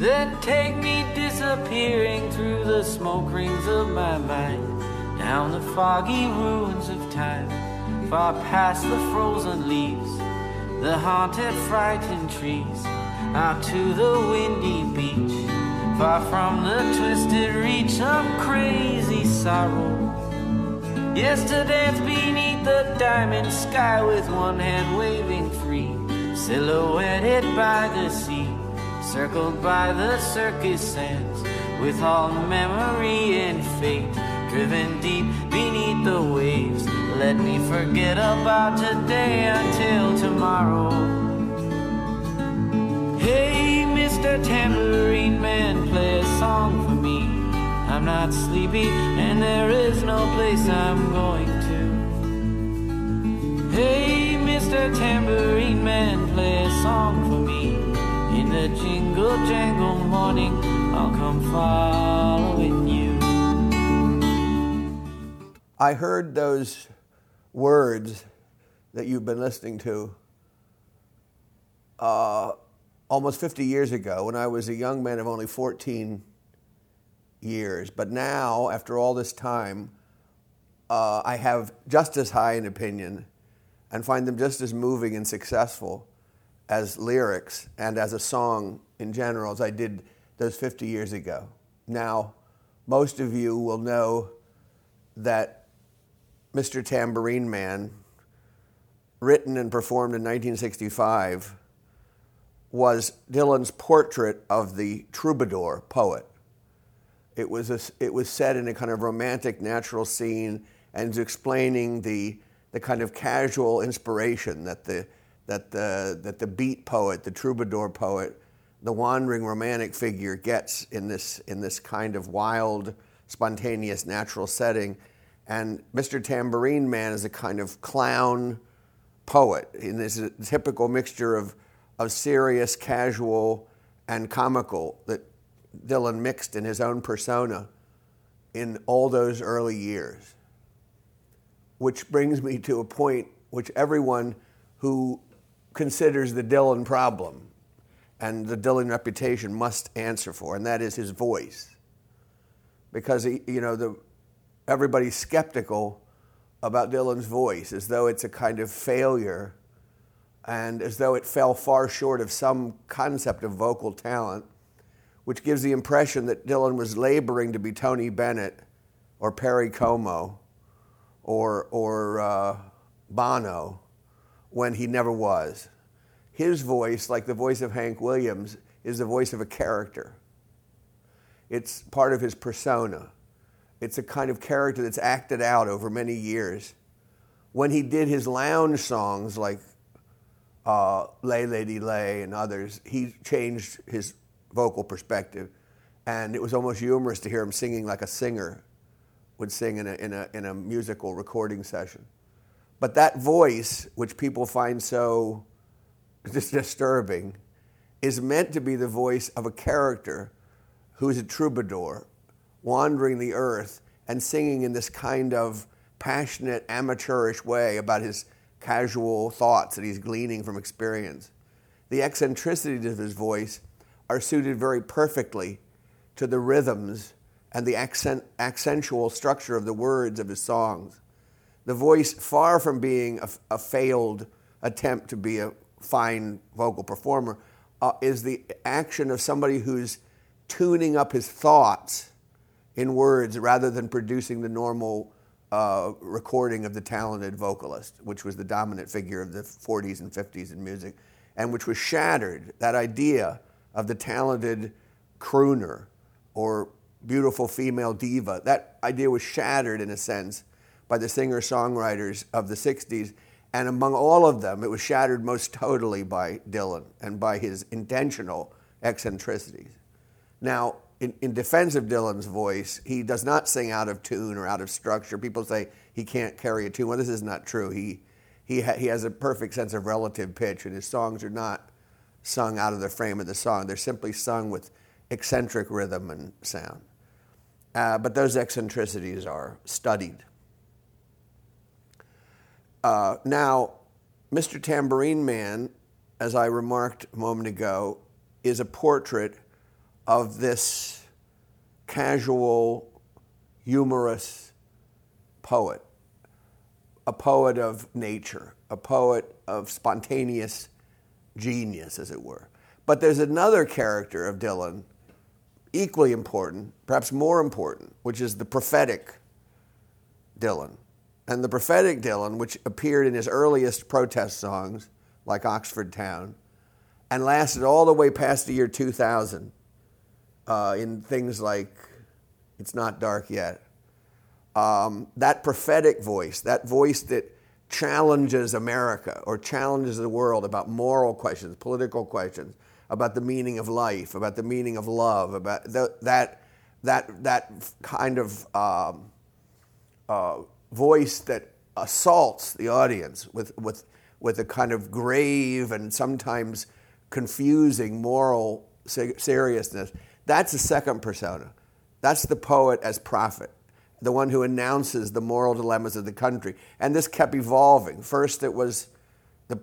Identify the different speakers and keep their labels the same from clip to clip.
Speaker 1: Then take me disappearing through the smoke rings of my mind, down the foggy ruins of time, far past the frozen leaves, the haunted, frightened trees, out to the windy beach, far from the twisted reach of crazy sorrow. Yes, to dance beneath the diamond sky with one hand waving free, silhouetted by the sea circled by the circus sands, with all memory and fate driven deep beneath the waves. Let me forget about today until tomorrow. Hey, Mr. Tambourine Man, play a song for me. I'm not sleepy, and there is no place I'm going to. Hey, Mr. Tambourine Man, play a song for me. In jingle jangle morning, I'll come following you.
Speaker 2: I heard those words that you've been listening to uh, almost 50 years ago when I was a young man of only 14 years. But now, after all this time, uh, I have just as high an opinion and find them just as moving and successful as lyrics and as a song in general as I did those 50 years ago. Now, most of you will know that Mr. Tambourine Man, written and performed in 1965, was Dylan's portrait of the troubadour poet. It was, a, it was set in a kind of romantic, natural scene and explaining the, the kind of casual inspiration that the that the, that the beat poet, the troubadour poet, the wandering romantic figure gets in this, in this kind of wild, spontaneous, natural setting. And Mr. Tambourine Man is a kind of clown poet in this typical mixture of, of serious, casual, and comical that Dylan mixed in his own persona in all those early years. Which brings me to a point which everyone who considers the Dylan problem and the Dylan reputation must answer for, and that is his voice. Because, he, you know, the, everybody's skeptical about Dylan's voice, as though it's a kind of failure and as though it fell far short of some concept of vocal talent, which gives the impression that Dylan was laboring to be Tony Bennett or Perry Como or, or uh, Bono when he never was. His voice, like the voice of Hank Williams, is the voice of a character. It's part of his persona. It's a kind of character that's acted out over many years. When he did his lounge songs like uh, Lay Lady Lay and others, he changed his vocal perspective. And it was almost humorous to hear him singing like a singer would sing in a, in a, in a musical recording session. But that voice, which people find so disturbing, is meant to be the voice of a character who's a troubadour, wandering the earth and singing in this kind of passionate, amateurish way about his casual thoughts that he's gleaning from experience. The eccentricities of his voice are suited very perfectly to the rhythms and the accent, accentual structure of the words of his songs the voice, far from being a, a failed attempt to be a fine vocal performer, uh, is the action of somebody who's tuning up his thoughts in words rather than producing the normal uh, recording of the talented vocalist, which was the dominant figure of the 40s and 50s in music, and which was shattered. That idea of the talented crooner or beautiful female diva, that idea was shattered in a sense by the singer songwriters of the 60s. And among all of them, it was shattered most totally by Dylan and by his intentional eccentricities. Now, in, in, defense of Dylan's voice, he does not sing out of tune or out of structure. People say he can't carry a tune. Well, this is not true. He, he, ha- he has a perfect sense of relative pitch, and his songs are not sung out of the frame of the song. They're simply sung with eccentric rhythm and sound. Uh, but those eccentricities are studied. Uh, now, Mr. Tambourine Man, as I remarked a moment ago, is a portrait of this casual, humorous poet, a poet of nature, a poet of spontaneous genius, as it were. But there's another character of Dylan, equally important, perhaps more important, which is the prophetic Dylan. And the prophetic Dylan, which appeared in his earliest protest songs, like Oxford Town, and lasted all the way past the year 2000 uh, in things like It's Not Dark Yet. Um, that prophetic voice, that voice that challenges America or challenges the world about moral questions, political questions, about the meaning of life, about the meaning of love, about the, that, that, that kind of um, uh, voice that assaults the audience with, with, with a kind of grave and sometimes confusing moral seriousness. That's the second persona. That's the poet as prophet, the one who announces the moral dilemmas of the country. And this kept evolving. First, it was the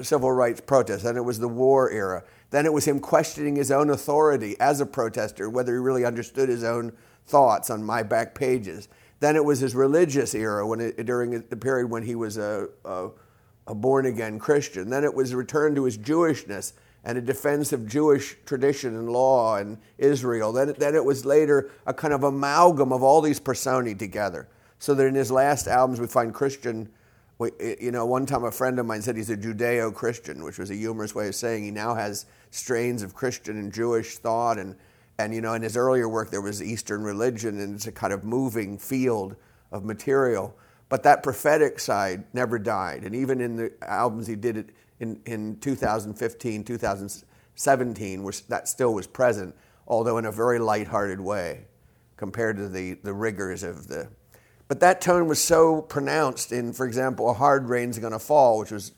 Speaker 2: civil rights protest, then it was the war era. Then it was him questioning his own authority as a protester, whether he really understood his own thoughts on my back pages. Then it was his religious era when it, during the period when he was a, a, a born again Christian. Then it was a return to his Jewishness and a defense of Jewish tradition and law and Israel. Then, then it was later a kind of amalgam of all these personae together. So that in his last albums we find Christian. You know, one time a friend of mine said he's a Judeo Christian, which was a humorous way of saying he now has strains of Christian and Jewish thought and and you know, in his earlier work, there was Eastern religion, and it's a kind of moving field of material. But that prophetic side never died. And even in the albums he did it in, in 2015, 2017, was, that still was present, although in a very lighthearted way compared to the, the rigors of the. But that tone was so pronounced in, for example, A Hard Rain's Gonna Fall, which was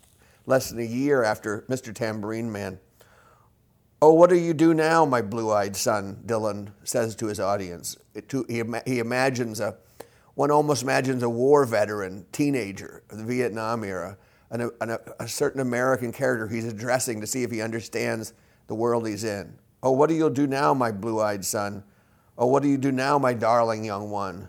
Speaker 2: less than a year after Mr. Tambourine Man. Oh, what do you do now, my blue eyed son? Dylan says to his audience. To, he, he imagines a, one almost imagines a war veteran, teenager of the Vietnam era, and, a, and a, a certain American character he's addressing to see if he understands the world he's in. Oh, what do you do now, my blue eyed son? Oh, what do you do now, my darling young one?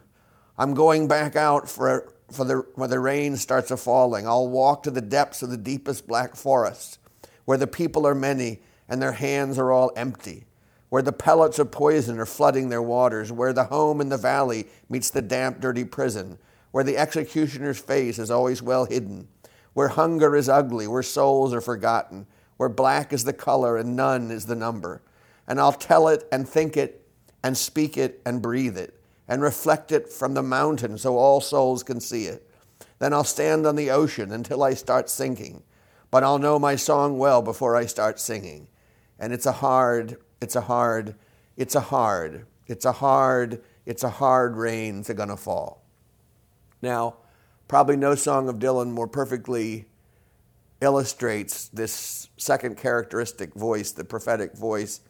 Speaker 2: I'm going back out for, for the, when the rain starts a falling. I'll walk to the depths of the deepest black forest, where the people are many and their hands are all empty, where the pellets of poison are flooding their waters, where the home in the valley meets the damp, dirty prison, where the executioner's face is always well hidden, where hunger is ugly, where souls are forgotten, where black is the color and none is the number. And I'll tell it and think it and speak it and breathe it and reflect it from the mountain so all souls can see it. Then I'll stand on the ocean until I start sinking. But I'll know my song well before I start singing and it's a hard, it's a hard, it's a hard, it's a hard, it's a hard rain's are gonna fall. Now, probably no song of Dylan more perfectly illustrates this second characteristic voice, the prophetic voice.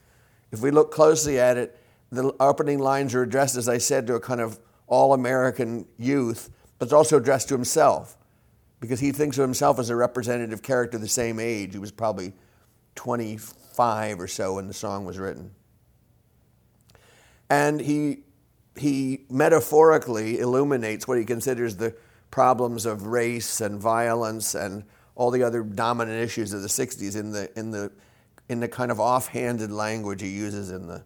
Speaker 2: If we look closely at it, the opening lines are addressed, as I said, to a kind of all American youth, but it's also addressed to himself because he thinks of himself as a representative character the same age. He was probably 25 or so when the song was written. And he, he metaphorically illuminates what he considers the problems of race and violence and all the other dominant issues of the 60s in the, in the, in the kind of offhanded language he uses in the,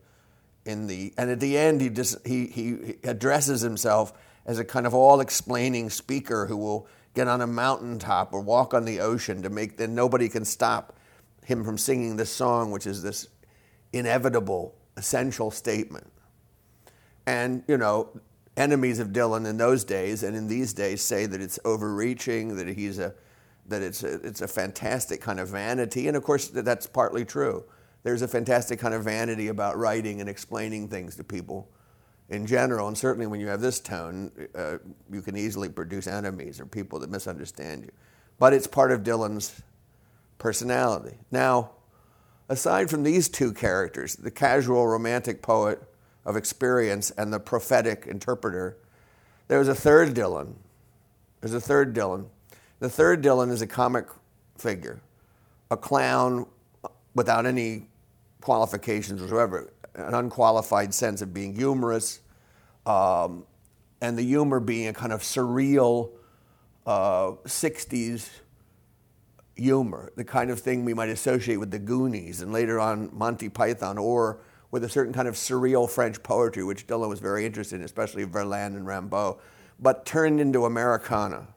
Speaker 2: in the and at the end he just he, he addresses himself as a kind of all explaining speaker who will get on a mountaintop or walk on the ocean to make that nobody can stop him from singing this song, which is this inevitable, essential statement. And, you know, enemies of Dylan in those days and in these days say that it's overreaching, that he's a that it's a, it's a fantastic kind of vanity, and of course that's partly true. There's a fantastic kind of vanity about writing and explaining things to people in general, and certainly when you have this tone, uh, you can easily produce enemies or people that misunderstand you. But it's part of Dylan's personality. Now, aside from these two characters, the casual romantic poet of experience and the prophetic interpreter, there's a third Dylan. There's a third Dylan. The third Dylan is a comic figure, a clown without any qualifications whatsoever. an unqualified sense of being humorous, um, and the humor being a kind of surreal uh, 60s humor, the kind of thing we might associate with the Goonies and later on Monty Python, or with a certain kind of surreal French poetry, which Dylan was very interested in, especially Verlaine and Rimbaud, but turned into Americana,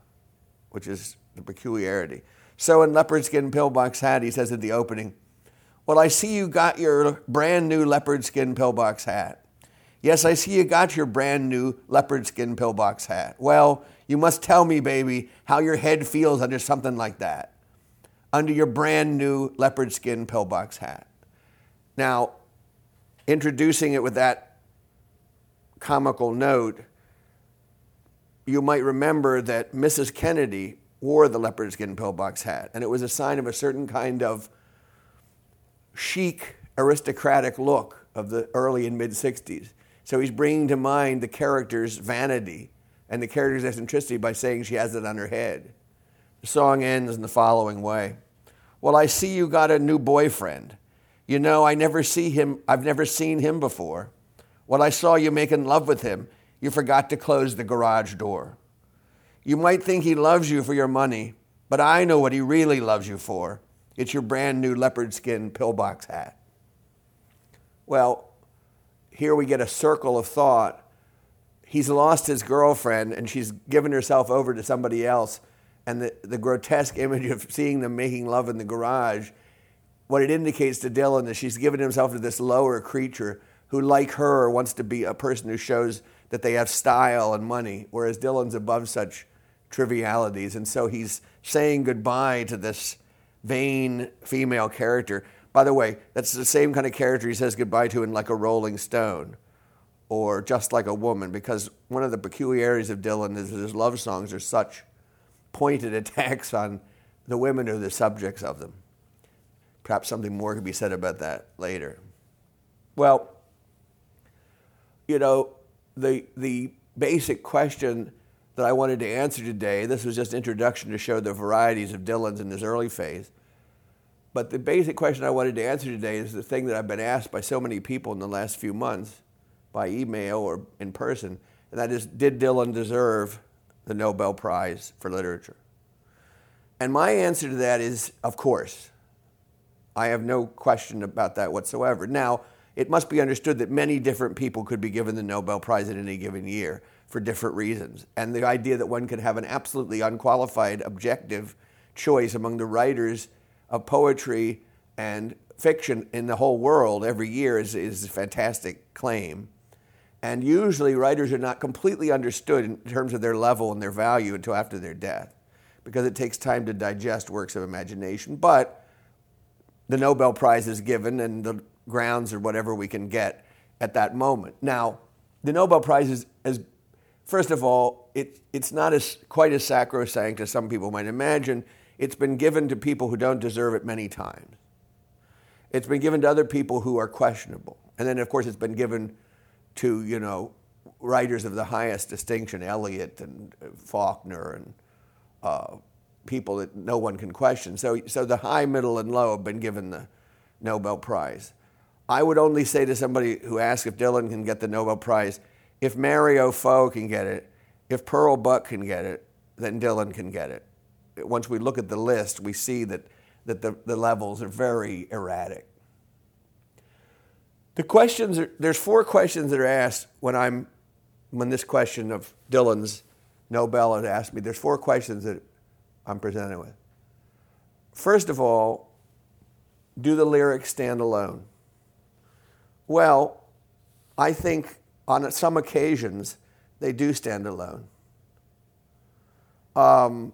Speaker 2: which is the peculiarity. So in Leopard Skin Pillbox Hat, he says at the opening, Well, I see you got your brand new leopard skin pillbox hat. Yes, I see you got your brand new leopard skin pillbox hat. Well, you must tell me, baby, how your head feels under something like that, under your brand new leopard skin pillbox hat. Now, introducing it with that comical note, you might remember that Mrs. Kennedy wore the leopard skin pillbox hat, and it was a sign of a certain kind of chic, aristocratic look of the early and mid 60s. So he's bringing to mind the character's vanity and the character's eccentricity by saying she has it on her head. The song ends in the following way Well, I see you got a new boyfriend. You know, I never see him, I've never seen him before. Well, I saw you making love with him. You forgot to close the garage door. You might think he loves you for your money, but I know what he really loves you for. It's your brand new leopard skin pillbox hat. Well, here we get a circle of thought. He's lost his girlfriend and she's given herself over to somebody else. And the, the grotesque image of seeing them making love in the garage, what it indicates to Dylan is she's given himself to this lower creature who, like her, wants to be a person who shows that they have style and money, whereas Dylan's above such trivialities. And so he's saying goodbye to this vain female character. By the way, that's the same kind of character he says goodbye to in Like a Rolling Stone or Just Like a Woman, because one of the peculiarities of Dylan is that his love songs are such pointed attacks on the women are the subjects of them. Perhaps something more could be said about that later. Well, you know, the, the basic question that I wanted to answer today, this was just introduction to show the varieties of Dylan's in his early phase. But the basic question I wanted to answer today is the thing that I've been asked by so many people in the last few months, by email or in person, and that is Did Dylan deserve the Nobel Prize for Literature? And my answer to that is, of course. I have no question about that whatsoever. Now, it must be understood that many different people could be given the Nobel Prize in any given year for different reasons. And the idea that one could have an absolutely unqualified, objective choice among the writers of poetry and fiction in the whole world every year is, is a fantastic claim. And usually, writers are not completely understood in terms of their level and their value until after their death, because it takes time to digest works of imagination. But the Nobel Prize is given, and the grounds or whatever we can get at that moment. Now, the Nobel Prize is, first of all, it, it's not as, quite as sacrosanct as some people might imagine. It's been given to people who don't deserve it many times. It's been given to other people who are questionable. And then, of course, it's been given to, you know, writers of the highest distinction, Eliot and Faulkner and uh, people that no one can question. So, so the high, middle, and low have been given the Nobel Prize. I would only say to somebody who asks if Dylan can get the Nobel Prize, if Dario Fo can get it, if Pearl Buck can get it, then Dylan can get it. Once we look at the list, we see that, that the, the levels are very erratic. The questions are, there's four questions that are asked when I'm when this question of Dylan's Nobel is asked me. There's four questions that I'm presented with. First of all, do the lyrics stand alone? Well, I think on some occasions they do stand alone. Um,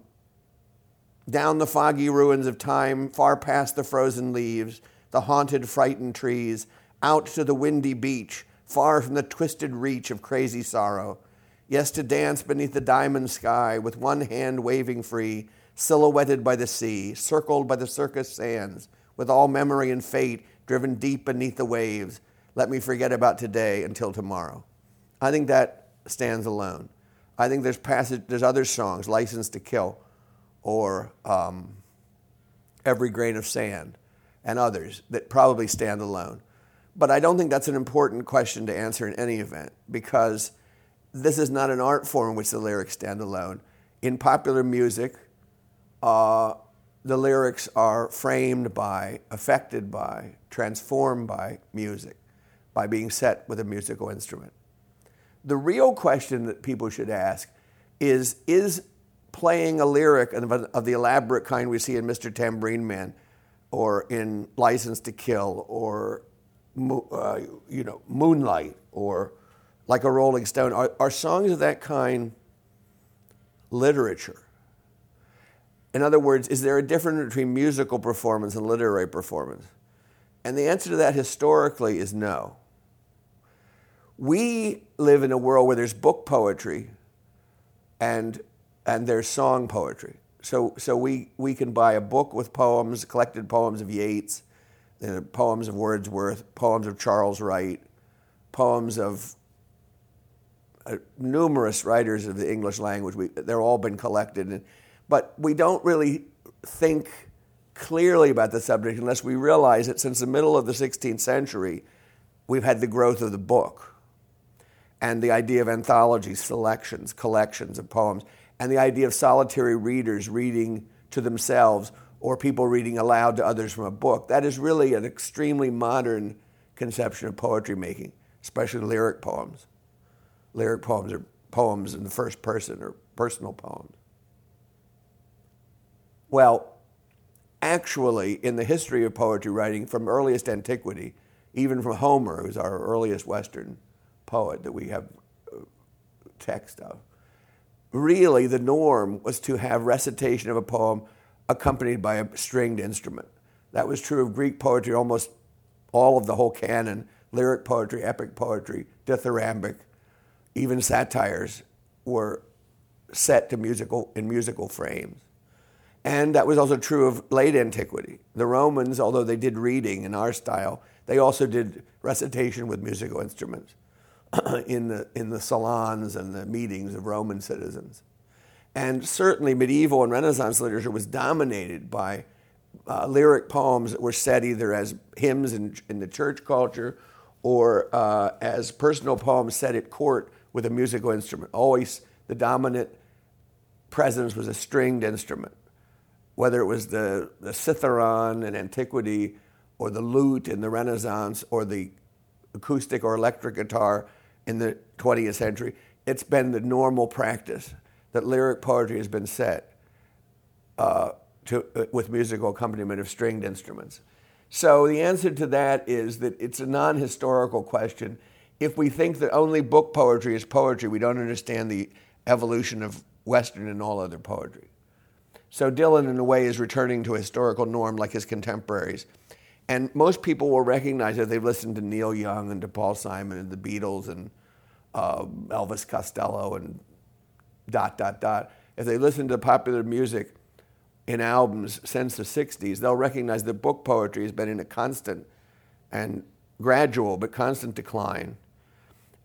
Speaker 2: down the foggy ruins of time, far past the frozen leaves, the haunted, frightened trees, out to the windy beach, far from the twisted reach of crazy sorrow. Yes, to dance beneath the diamond sky with one hand waving free, silhouetted by the sea, circled by the circus sands, with all memory and fate driven deep beneath the waves, let me forget about today until tomorrow. I think that stands alone. I think there's passage, there's other songs, License to Kill, or um, Every Grain of Sand, and others that probably stand alone. But I don't think that's an important question to answer in any event because this is not an art form in which the lyrics stand alone. In popular music, uh, the lyrics are framed by, affected by, transformed by music, by being set with a musical instrument. The real question that people should ask is Is playing a lyric of, of the elaborate kind we see in Mr. Tambourine Man or in License to Kill or uh, you know, Moonlight or like a Rolling Stone, are, are songs of that kind literature? In other words, is there a difference between musical performance and literary performance? And the answer to that historically is no. We live in a world where there's book poetry and, and there's song poetry. So, so we, we can buy a book with poems, collected poems of Yeats, uh, poems of Wordsworth, poems of Charles Wright, poems of uh, numerous writers of the English language. We, they're all been collected. And, but we don't really think clearly about the subject unless we realize that since the middle of the 16th century, we've had the growth of the book and the idea of anthologies, selections, collections of poems, and the idea of solitary readers reading to themselves or people reading aloud to others from a book. That is really an extremely modern conception of poetry making, especially lyric poems. Lyric poems are poems in the first person or personal poems. Well, actually, in the history of poetry writing from earliest antiquity, even from Homer, who's our earliest Western poet that we have uh, text of, really the norm was to have recitation of a poem accompanied by a stringed instrument. That was true of Greek poetry, almost all of the whole canon lyric poetry, epic poetry, dithyrambic, even satires were set to musical in musical frames. And that was also true of late antiquity. The Romans, although they did reading in our style, they also did recitation with musical instruments in the, in the salons and the meetings of Roman citizens. And certainly medieval and Renaissance literature was dominated by uh, lyric poems that were set either as hymns in, in the church culture or uh, as personal poems set at court with a musical instrument. Always the dominant presence was a stringed instrument, whether it was the, the citharon in antiquity or the lute in the Renaissance or the acoustic or electric guitar in the 20th century. It's been the normal practice that lyric poetry has been set uh, to, uh, with musical accompaniment of stringed instruments. So the answer to that is that it's a non historical question. If we think that only book poetry is poetry, we don't understand the evolution of Western and all other poetry. So Dylan, in a way, is returning to a historical norm like his contemporaries. And most people will recognize that they've listened to Neil Young and to Paul Simon and the Beatles and uh, Elvis Costello and dot, dot, dot. If they listen to popular music in albums since the 60s, they'll recognize that book poetry has been in a constant and gradual but constant decline.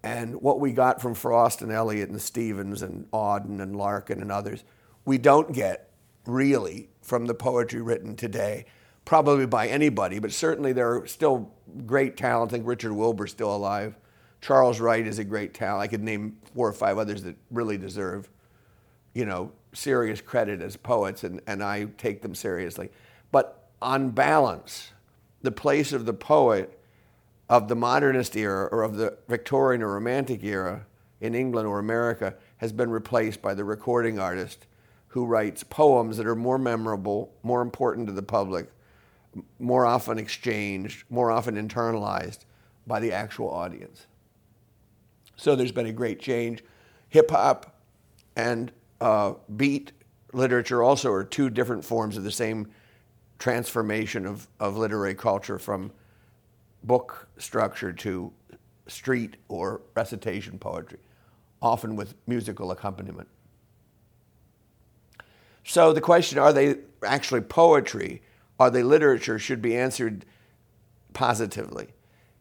Speaker 2: And what we got from Frost and Eliot and Stevens and Auden and Larkin and others, we don't get really from the poetry written today, probably by anybody, but certainly there are still great talent. I think Richard Wilbur's still alive. Charles Wright is a great talent. I could name four or five others that really deserve, you know, serious credit as poets, and, and I take them seriously. But on balance, the place of the poet of the modernist era or of the Victorian or Romantic era in England or America has been replaced by the recording artist who writes poems that are more memorable, more important to the public, more often exchanged, more often internalized by the actual audience. So there's been a great change. Hip hop and uh, beat literature also are two different forms of the same transformation of, of literary culture from book structure to street or recitation poetry, often with musical accompaniment. So the question are they actually poetry? Are they literature? should be answered positively.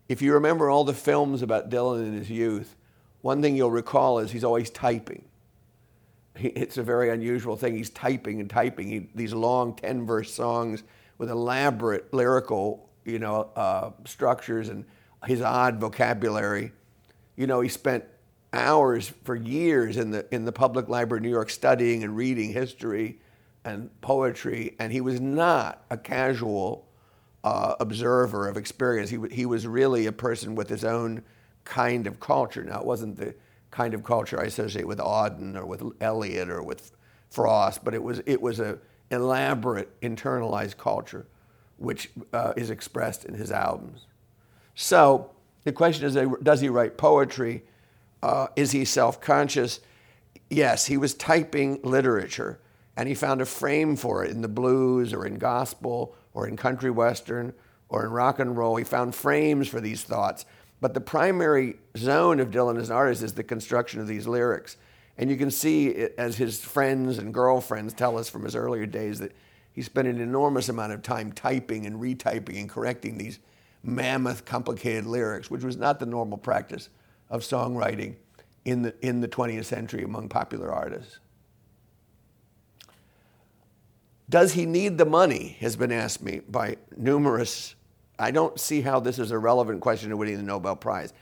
Speaker 2: If you remember all the films about Dylan in his youth, one thing you'll recall is he's always typing. He, it's a very unusual thing. He's typing and typing he, these long 10 verse songs with elaborate lyrical you know, uh, structures and his odd vocabulary. You know, he spent hours for years in the in the public library in New York studying and reading history and poetry, and he was not a casual uh, observer of experience. He he was really a person with his own kind of culture. Now, it wasn't the kind of culture I associate with Auden or with Eliot or with Frost, but it was it was a elaborate internalized culture, which uh, is expressed in his albums. So the question is, does he write poetry? Uh, is he self-conscious? Yes, he was typing literature, and he found a frame for it in the blues or in gospel or in country western or in rock and roll. He found frames for these thoughts. But the primary zone of Dylan as an artist is the construction of these lyrics. And you can see, as his friends and girlfriends tell us from his earlier days, that he spent an enormous amount of time typing and retyping and correcting these mammoth, complicated lyrics, which was not the normal practice of songwriting in the, in the 20th century among popular artists. Does he need the money? has been asked me by numerous. I don't see how this is a relevant question to winning the Nobel Prize.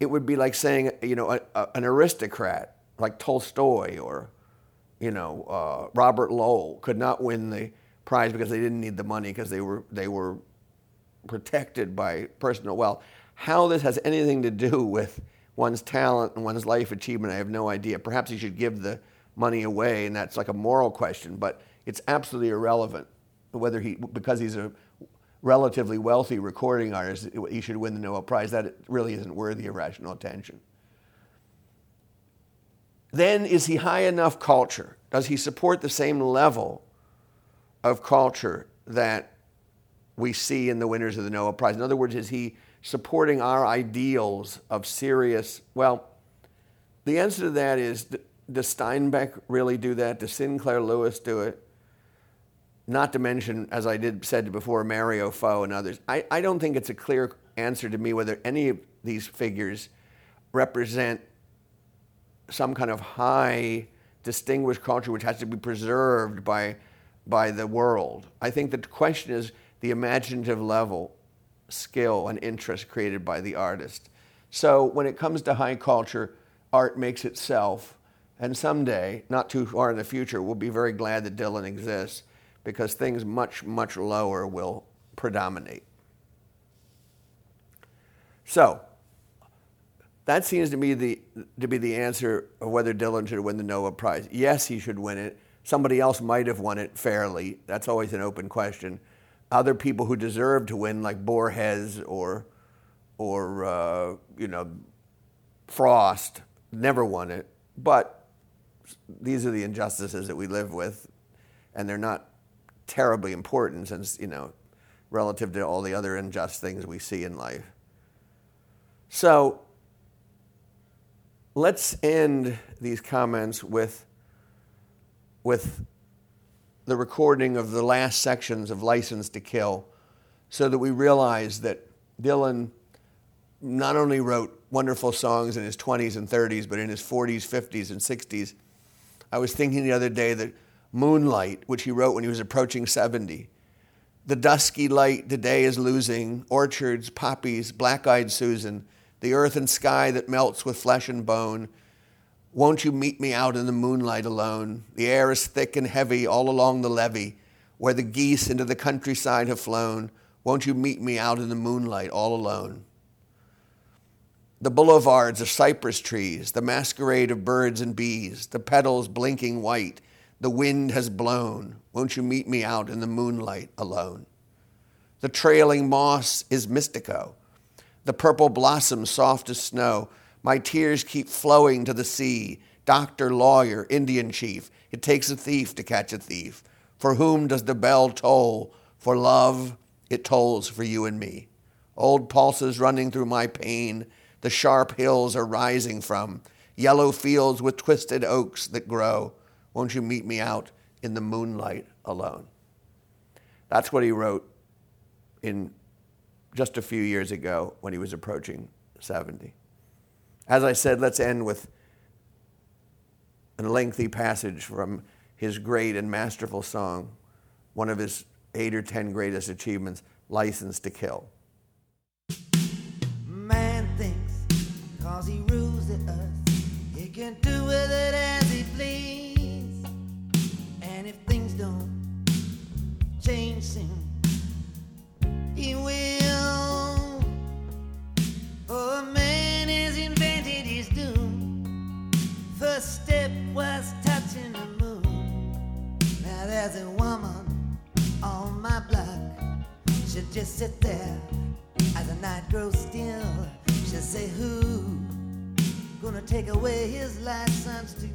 Speaker 2: It would be like saying, you know, a, a, an aristocrat like Tolstoy or, you know, uh, Robert Lowell could not win the prize because they didn't need the money because they were they were protected by personal wealth. How this has anything to do with one's talent and one's life achievement, I have no idea. Perhaps he should give the money away, and that's like a moral question, but it's absolutely irrelevant whether he because he's a relatively wealthy recording artist, he should win the Nobel Prize. That really isn't worthy of rational attention. Then is he high enough culture? Does he support the same level of culture that we see in the winners of the Nobel Prize? In other words, is he supporting our ideals of serious? Well, the answer to that is does Steinbeck really do that? Does Sinclair Lewis do it? Not to mention, as I did said before, Dario Fo and others. I, I don't think it's a clear answer to me whether any of these figures represent some kind of high, distinguished culture which has to be preserved by, by the world. I think the question is the imaginative level, skill, and interest created by the artist. So when it comes to high culture, art makes itself. And someday, not too far in the future, we'll be very glad that Dylan exists because things much, much lower will predominate. So, that seems to me the, to be the answer of whether Dylan should win the Nobel Prize. Yes, he should win it. Somebody else might have won it fairly. That's always an open question. Other people who deserve to win, like Borges or, or uh, you know, Frost, never won it. But these are the injustices that we live with, and they're not terribly important since, you know, relative to all the other unjust things we see in life. So, let's end these comments with, with the recording of the last sections of License to Kill so that we realize that Dylan not only wrote wonderful songs in his 20s and 30s, but in his 40s, 50s, and 60s. I was thinking the other day that Moonlight, which he wrote when he was approaching 70, the dusky light the day is losing, orchards, poppies, black eyed Susan, the earth and sky that melts with flesh and bone. Won't you meet me out in the moonlight alone? The air is thick and heavy all along the levee, where the geese into the countryside have flown. Won't you meet me out in the moonlight all alone? The boulevards of cypress trees, the masquerade of birds and bees, the petals blinking white, the wind has blown. Won't you meet me out in the moonlight alone? The trailing moss is mystico the purple blossoms soft as snow. My tears keep flowing to the sea. Doctor, lawyer, Indian chief, it takes a thief to catch a thief. For whom does the bell toll? For love, it tolls for you and me. Old pulses running through my pain, the sharp hills are rising from, yellow fields with twisted oaks that grow. Won't you meet me out in the moonlight alone? That's what he wrote in just a few years ago when he was approaching 70. As I said, let's end with a lengthy passage from his great and masterful song, one of his eight or ten greatest achievements, License to Kill.
Speaker 3: Cause he rules. He can do with it soon, he will. For man has invented his doom. First step was touching the moon. Now there's a woman on my block. She'll just sit there as the night grows still. She'll say, Who gonna take away his license to